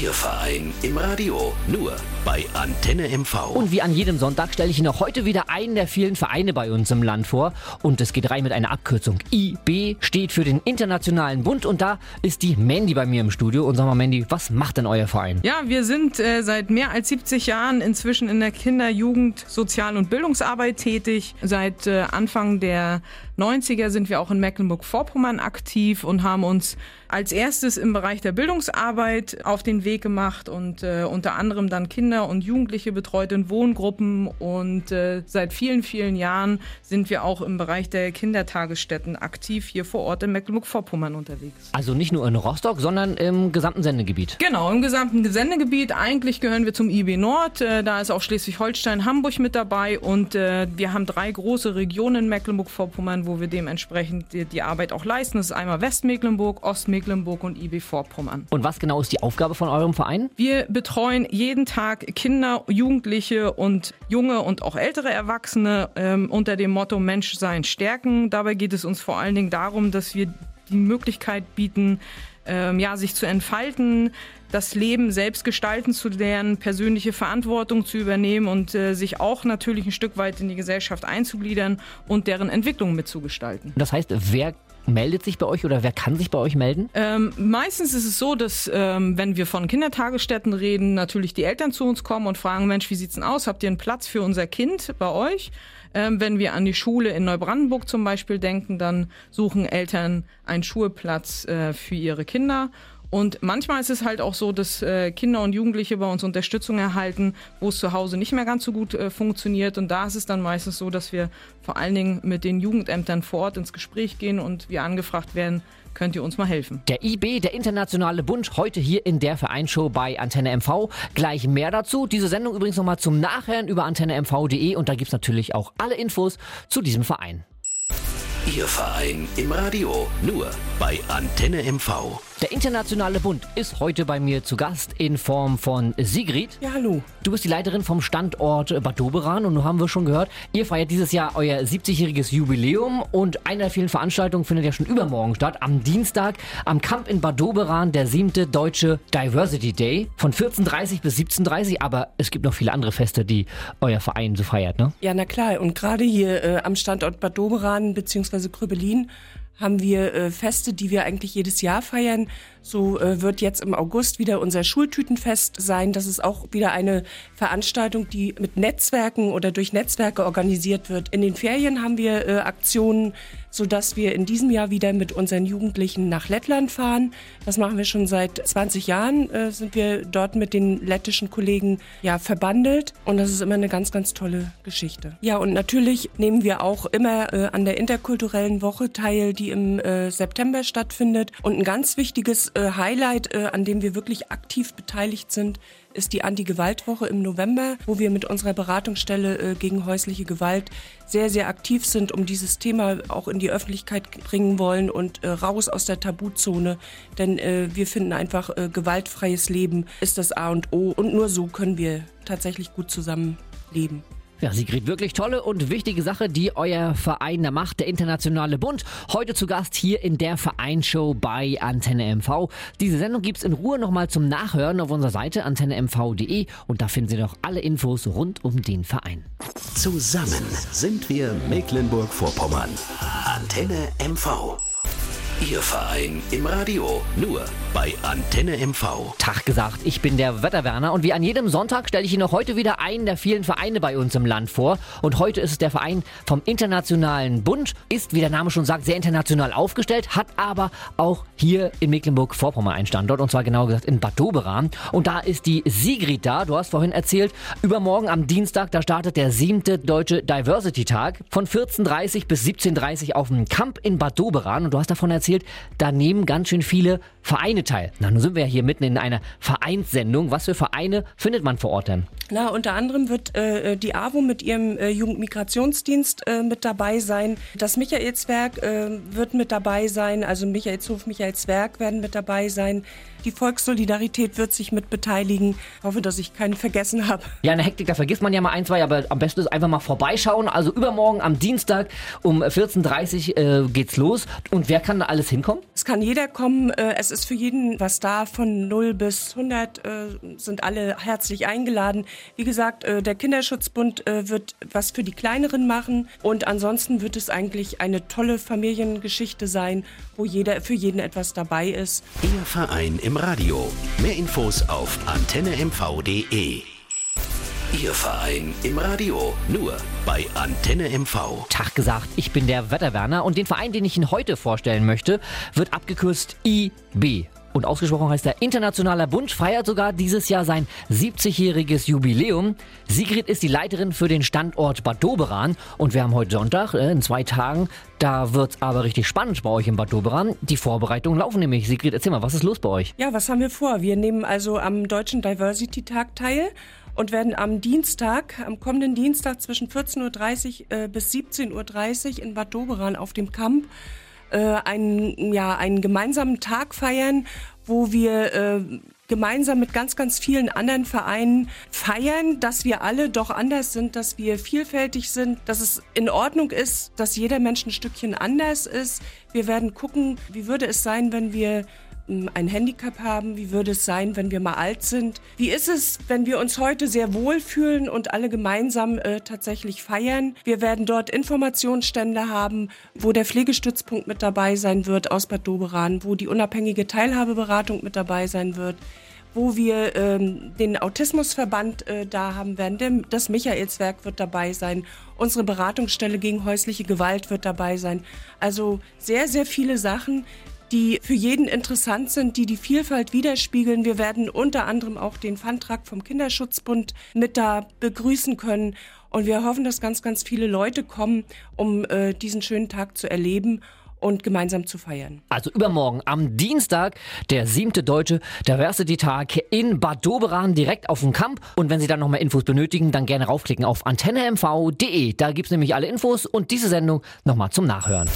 Ihr Verein im Radio. Nur bei Antenne MV. Und wie an jedem Sonntag stelle ich Ihnen auch heute wieder einen der vielen Vereine bei uns im Land vor. Und es geht rein mit einer Abkürzung. IB steht für den Internationalen Bund. Und da ist die Mandy bei mir im Studio. Und sag mal, Mandy, was macht denn euer Verein? Ja, wir sind äh, seit mehr als 70 Jahren inzwischen in der Kinder-, Jugend-, Sozial- und Bildungsarbeit tätig. Seit äh, Anfang der 90er sind wir auch in Mecklenburg-Vorpommern aktiv und haben uns als erstes im Bereich der Bildungsarbeit auf den Weg gemacht und äh, unter anderem dann Kinder und Jugendliche betreut in Wohngruppen und äh, seit vielen, vielen Jahren sind wir auch im Bereich der Kindertagesstätten aktiv hier vor Ort in Mecklenburg-Vorpommern unterwegs. Also nicht nur in Rostock, sondern im gesamten Sendegebiet. Genau, im gesamten Sendegebiet. Eigentlich gehören wir zum IB Nord. Äh, da ist auch Schleswig-Holstein, Hamburg mit dabei und äh, wir haben drei große Regionen in Mecklenburg-Vorpommern, wo wir dementsprechend die, die Arbeit auch leisten. Das ist einmal Westmecklenburg, Ostmecklenburg und IB Vorpommern. Und was genau ist die Aufgabe von eurem Verein? Wir betreuen jeden Tag Kinder, Jugendliche und junge und auch ältere Erwachsene ähm, unter dem Motto Menschsein stärken. Dabei geht es uns vor allen Dingen darum, dass wir die Möglichkeit bieten, ähm, ja, sich zu entfalten, das Leben selbst gestalten zu lernen, persönliche Verantwortung zu übernehmen und äh, sich auch natürlich ein Stück weit in die Gesellschaft einzugliedern und deren Entwicklung mitzugestalten. Das heißt, wer meldet sich bei euch oder wer kann sich bei euch melden? Ähm, meistens ist es so, dass ähm, wenn wir von Kindertagesstätten reden, natürlich die Eltern zu uns kommen und fragen, Mensch, wie sieht's denn aus? Habt ihr einen Platz für unser Kind bei euch? Ähm, wenn wir an die Schule in Neubrandenburg zum Beispiel denken, dann suchen Eltern einen Schulplatz äh, für ihre Kinder. Und manchmal ist es halt auch so, dass äh, Kinder und Jugendliche bei uns Unterstützung erhalten, wo es zu Hause nicht mehr ganz so gut äh, funktioniert. Und da ist es dann meistens so, dass wir vor allen Dingen mit den Jugendämtern vor Ort ins Gespräch gehen und wir angefragt werden, könnt ihr uns mal helfen. Der IB, der Internationale Bund, heute hier in der Vereinsshow bei Antenne MV. Gleich mehr dazu. Diese Sendung übrigens nochmal zum Nachhören über antennemv.de und da gibt's natürlich auch alle Infos zu diesem Verein. Ihr Verein im Radio. Nur bei Antenne MV. Der Internationale Bund ist heute bei mir zu Gast in Form von Sigrid. Ja, hallo. Du bist die Leiterin vom Standort Bad Doberan und nun haben wir schon gehört, ihr feiert dieses Jahr euer 70-jähriges Jubiläum und eine der vielen Veranstaltungen findet ja schon übermorgen statt. Am Dienstag am Camp in Bad Doberan, der siebte deutsche Diversity Day von 14.30 bis 17.30 aber es gibt noch viele andere Feste, die euer Verein so feiert, ne? Ja, na klar. Und gerade hier äh, am Standort Bad Doberan bzw. Krübelin haben wir äh, Feste, die wir eigentlich jedes Jahr feiern. So äh, wird jetzt im August wieder unser Schultütenfest sein. Das ist auch wieder eine Veranstaltung, die mit Netzwerken oder durch Netzwerke organisiert wird. In den Ferien haben wir äh, Aktionen, so dass wir in diesem Jahr wieder mit unseren Jugendlichen nach Lettland fahren. Das machen wir schon seit 20 Jahren, äh, sind wir dort mit den lettischen Kollegen ja verbandelt und das ist immer eine ganz, ganz tolle Geschichte. Ja, und natürlich nehmen wir auch immer äh, an der interkulturellen Woche teil, die im äh, September stattfindet. Und ein ganz wichtiges äh, Highlight, äh, an dem wir wirklich aktiv beteiligt sind, ist die Anti-Gewalt-Woche im November, wo wir mit unserer Beratungsstelle äh, gegen häusliche Gewalt sehr, sehr aktiv sind, um dieses Thema auch in die Öffentlichkeit bringen wollen und äh, raus aus der Tabuzone. Denn äh, wir finden einfach, äh, gewaltfreies Leben ist das A und O und nur so können wir tatsächlich gut zusammenleben. Ja, Sigrid, wirklich tolle und wichtige Sache, die euer Verein da macht, der Internationale Bund. Heute zu Gast hier in der Vereinsshow bei Antenne MV. Diese Sendung gibt's in Ruhe nochmal zum Nachhören auf unserer Seite antennemv.de und da finden Sie noch alle Infos rund um den Verein. Zusammen sind wir Mecklenburg-Vorpommern. Antenne MV. Ihr Verein im Radio. Nur bei Antenne MV. Tag gesagt, ich bin der Wetterwerner und wie an jedem Sonntag stelle ich Ihnen auch heute wieder einen der vielen Vereine bei uns im Land vor. Und heute ist es der Verein vom Internationalen Bund, ist, wie der Name schon sagt, sehr international aufgestellt, hat aber auch hier in Mecklenburg-Vorpommern einen Standort und zwar genau gesagt in Bad Doberan. Und da ist die Sigrid da, du hast vorhin erzählt, übermorgen am Dienstag, da startet der siebte Deutsche Diversity Tag von 14.30 bis 17.30 auf dem Camp in Bad Doberan und du hast davon erzählt, da nehmen ganz schön viele Vereine teil. Na, nun sind wir ja hier mitten in einer Vereinssendung. Was für Vereine findet man vor Ort denn? Na, unter anderem wird äh, die AWO mit ihrem äh, Jugendmigrationsdienst äh, mit dabei sein. Das Michaelswerk äh, wird mit dabei sein, also Michaelshof, Michaelswerk werden mit dabei sein. Die Volkssolidarität wird sich mit beteiligen. Ich hoffe, dass ich keinen vergessen habe. Ja, in der Hektik, da vergisst man ja mal ein, zwei, aber am besten ist einfach mal vorbeischauen. Also übermorgen am Dienstag um 14.30 Uhr äh, geht's los. Und wer kann da alles hinkommen? Es kann jeder kommen. Äh, es ist für jeden was da. Von 0 bis 100 äh, sind alle herzlich eingeladen. Wie gesagt, äh, der Kinderschutzbund wird was für die Kleineren machen. Und ansonsten wird es eigentlich eine tolle Familiengeschichte sein, wo jeder für jeden etwas dabei ist. Ihr Verein im Radio. Mehr Infos auf antennemv.de. Ihr Verein im Radio. Nur bei Antenne MV. Tag gesagt, ich bin der Wetterwerner und den Verein, den ich Ihnen heute vorstellen möchte, wird abgekürzt IB. Und ausgesprochen heißt der Internationaler Bund, feiert sogar dieses Jahr sein 70-jähriges Jubiläum. Sigrid ist die Leiterin für den Standort Bad Doberan und wir haben heute Sonntag, äh, in zwei Tagen, da wird's aber richtig spannend bei euch in Bad Doberan. Die Vorbereitungen laufen nämlich. Sigrid, erzähl mal, was ist los bei euch? Ja, was haben wir vor? Wir nehmen also am Deutschen Diversity Tag teil und werden am Dienstag, am kommenden Dienstag zwischen 14.30 Uhr äh, bis 17.30 Uhr in Bad Doberan auf dem Camp äh, einen, ja, einen gemeinsamen Tag feiern, wo wir äh, gemeinsam mit ganz, ganz vielen anderen Vereinen feiern, dass wir alle doch anders sind, dass wir vielfältig sind, dass es in Ordnung ist, dass jeder Mensch ein Stückchen anders ist. Wir werden gucken, wie würde es sein, wenn wir ein Handicap haben? Wie würde es sein, wenn wir mal alt sind? Wie ist es, wenn wir uns heute sehr wohl fühlen und alle gemeinsam äh, tatsächlich feiern? Wir werden dort Informationsstände haben, wo der Pflegestützpunkt mit dabei sein wird aus Bad Doberan, wo die unabhängige Teilhabeberatung mit dabei sein wird wo wir ähm, den Autismusverband äh, da haben werden. Das Michaelswerk wird dabei sein. Unsere Beratungsstelle gegen häusliche Gewalt wird dabei sein. Also sehr, sehr viele Sachen, die für jeden interessant sind, die die Vielfalt widerspiegeln. Wir werden unter anderem auch den Pfandtrag vom Kinderschutzbund mit da begrüßen können. Und wir hoffen, dass ganz, ganz viele Leute kommen, um äh, diesen schönen Tag zu erleben und gemeinsam zu feiern. Also übermorgen am Dienstag, der siebte Deutsche Diversity-Tag in Bad Doberan, direkt auf dem Camp. Und wenn Sie dann noch mehr Infos benötigen, dann gerne raufklicken auf antennemv.de. Da gibt es nämlich alle Infos und diese Sendung nochmal zum Nachhören.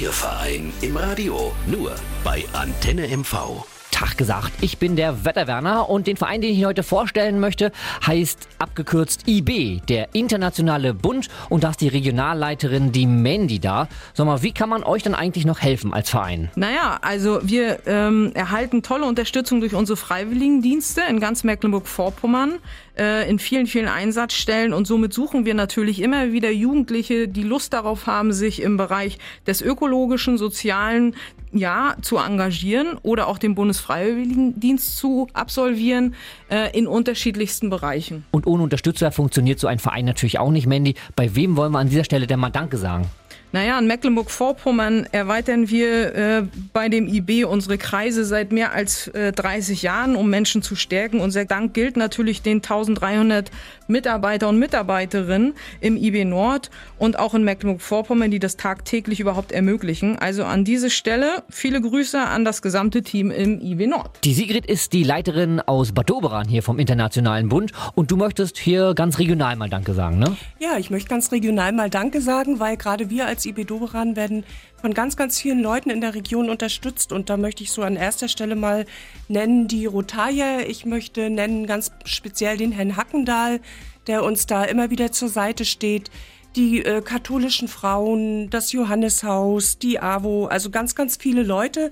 Ihr Verein im Radio. Nur bei Antenne MV. Tag gesagt. Ich bin der Wetterwerner und den Verein, den ich Ihnen heute vorstellen möchte, heißt abgekürzt IB, der Internationale Bund. Und da ist die Regionalleiterin, die Mandy da. Sag mal, wie kann man euch dann eigentlich noch helfen als Verein? Naja, also wir ähm, erhalten tolle Unterstützung durch unsere Freiwilligendienste in ganz Mecklenburg-Vorpommern äh, in vielen, vielen Einsatzstellen und somit suchen wir natürlich immer wieder Jugendliche, die Lust darauf haben, sich im Bereich des ökologischen, sozialen, ja, zu engagieren oder auch den Bundesfreiwilligendienst zu absolvieren äh, in unterschiedlichsten Bereichen. Und ohne Unterstützer funktioniert so ein Verein natürlich auch nicht, Mandy. Bei wem wollen wir an dieser Stelle denn mal Danke sagen? Naja, in Mecklenburg-Vorpommern erweitern wir äh, bei dem IB unsere Kreise seit mehr als äh, 30 Jahren, um Menschen zu stärken. Unser Dank gilt natürlich den 1300 Mitarbeiter und Mitarbeiterinnen im IB Nord und auch in Mecklenburg-Vorpommern, die das tagtäglich überhaupt ermöglichen. Also an diese Stelle viele Grüße an das gesamte Team im IB Nord. Die Sigrid ist die Leiterin aus Bad Doberan hier vom Internationalen Bund und du möchtest hier ganz regional mal Danke sagen, ne? Ja, ich möchte ganz regional mal Danke sagen, weil gerade wir als IB Doberan werden von ganz, ganz vielen Leuten in der Region unterstützt. Und da möchte ich so an erster Stelle mal nennen die Rotaya. Ich möchte nennen ganz speziell den Herrn Hackendahl, der uns da immer wieder zur Seite steht. Die äh, katholischen Frauen, das Johanneshaus, die AWO, also ganz, ganz viele Leute,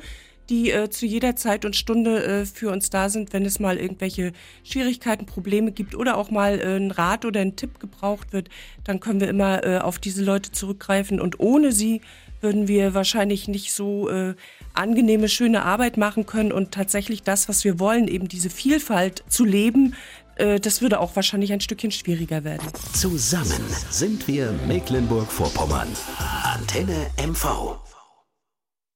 die äh, zu jeder Zeit und Stunde äh, für uns da sind, wenn es mal irgendwelche Schwierigkeiten, Probleme gibt oder auch mal äh, ein Rat oder ein Tipp gebraucht wird, dann können wir immer äh, auf diese Leute zurückgreifen und ohne sie würden wir wahrscheinlich nicht so äh, angenehme, schöne Arbeit machen können und tatsächlich das, was wir wollen, eben diese Vielfalt zu leben, äh, das würde auch wahrscheinlich ein Stückchen schwieriger werden. Zusammen sind wir Mecklenburg-Vorpommern. Antenne MV.